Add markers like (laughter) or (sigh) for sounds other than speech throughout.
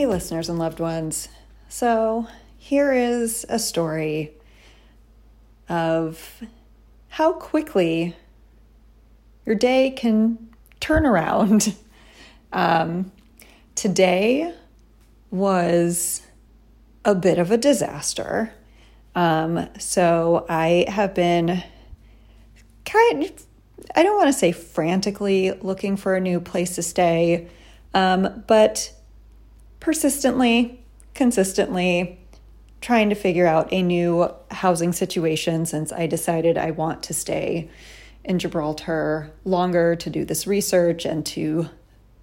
Hey, listeners and loved ones. So, here is a story of how quickly your day can turn around. (laughs) Um, today was a bit of a disaster. Um, so, I have been kind of, I don't want to say frantically looking for a new place to stay, um, but persistently, consistently trying to figure out a new housing situation since I decided I want to stay in Gibraltar longer to do this research and to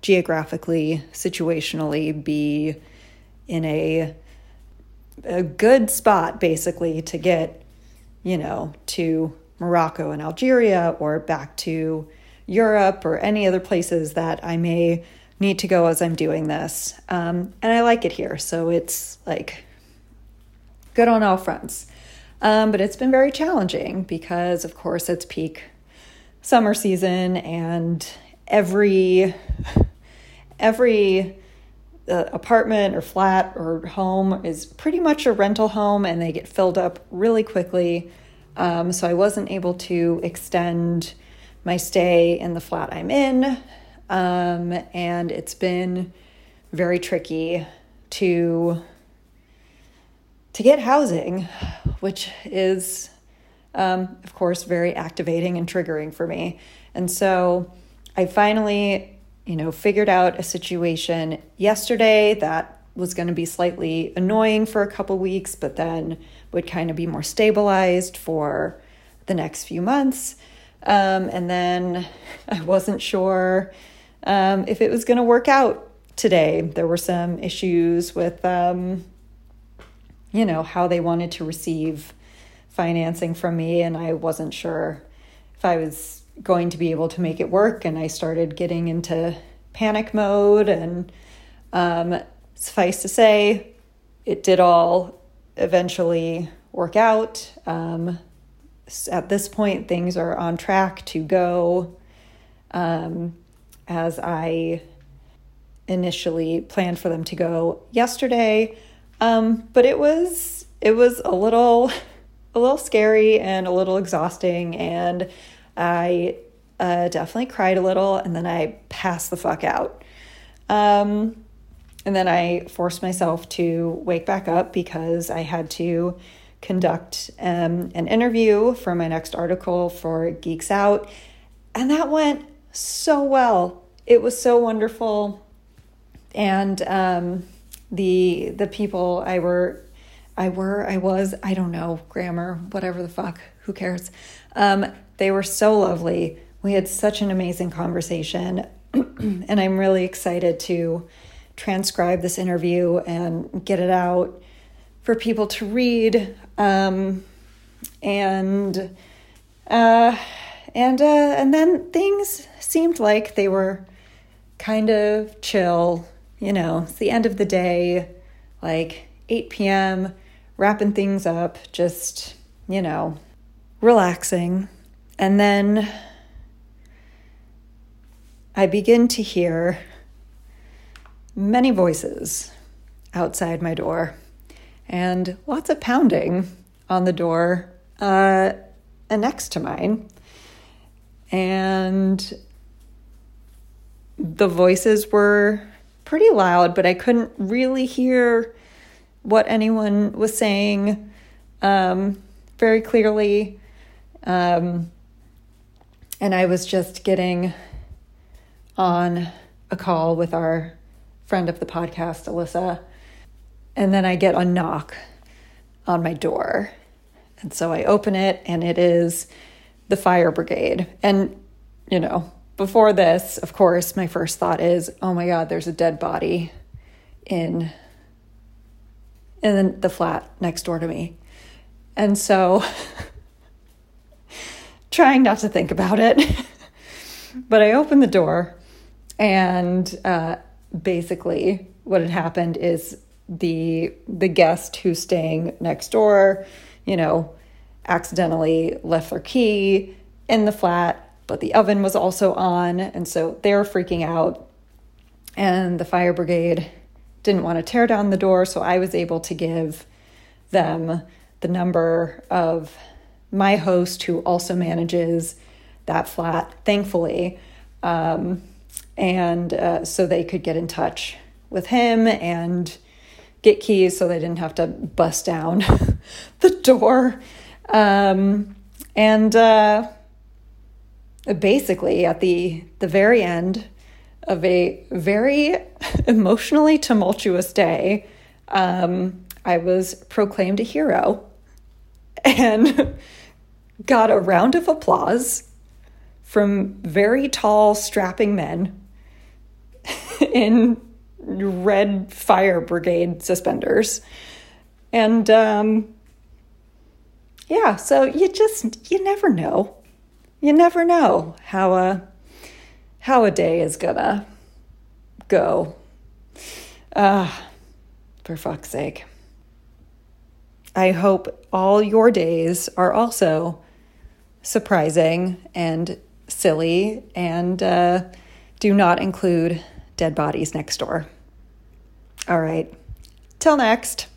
geographically, situationally be in a a good spot basically to get, you know, to Morocco and Algeria or back to Europe or any other places that I may need to go as I'm doing this. Um, and I like it here. So it's like good on all fronts. Um, but it's been very challenging because, of course, it's peak summer season and every every uh, apartment or flat or home is pretty much a rental home and they get filled up really quickly um, so i wasn't able to extend my stay in the flat i'm in um, and it's been very tricky to to get housing, which is, um, of course, very activating and triggering for me. And so I finally, you know, figured out a situation yesterday that was going to be slightly annoying for a couple weeks, but then would kind of be more stabilized for the next few months. Um, and then (laughs) I wasn't sure um, if it was going to work out today. There were some issues with, um, you know, how they wanted to receive financing from me, and I wasn't sure if I was going to be able to make it work. And I started getting into panic mode, and um, suffice to say, it did all eventually work out. Um, at this point, things are on track to go. Um, as I initially planned for them to go yesterday. Um, but it was it was a little (laughs) a little scary and a little exhausting, and I uh, definitely cried a little, and then I passed the fuck out. Um, and then I forced myself to wake back up because I had to conduct um, an interview for my next article for Geeks Out, and that went so well. It was so wonderful. And um, the the people I were I were I was I don't know grammar whatever the fuck who cares um, they were so lovely we had such an amazing conversation (clears throat) and I'm really excited to transcribe this interview and get it out for people to read um, and uh, and uh, and then things seemed like they were kind of chill. You know, it's the end of the day, like 8 p.m., wrapping things up, just, you know, relaxing. And then I begin to hear many voices outside my door and lots of pounding on the door uh, next to mine. And the voices were pretty loud, but I couldn't really hear what anyone was saying um, very clearly. Um, and I was just getting on a call with our friend of the podcast, Alyssa. And then I get a knock on my door. And so I open it, and it is the fire brigade. And, you know, before this, of course, my first thought is, oh my God, there's a dead body in in the flat next door to me. And so (laughs) trying not to think about it. (laughs) but I opened the door and uh, basically what had happened is the the guest who's staying next door, you know, accidentally left their key in the flat but the oven was also on. And so they were freaking out. And the fire brigade didn't want to tear down the door, so I was able to give them the number of my host who also manages that flat, thankfully. Um, and uh, so they could get in touch with him and get keys so they didn't have to bust down (laughs) the door. Um, and uh, basically, at the, the very end of a very (laughs) emotionally tumultuous day, um, I was proclaimed a hero (laughs) and got a round of applause from very tall, strapping men (laughs) in red fire brigade suspenders. And um, yeah, so you just, you never know. You never know how a, how a day is gonna go. Ah, uh, for fuck's sake. I hope all your days are also surprising and silly and uh, do not include dead bodies next door. All right. Till next.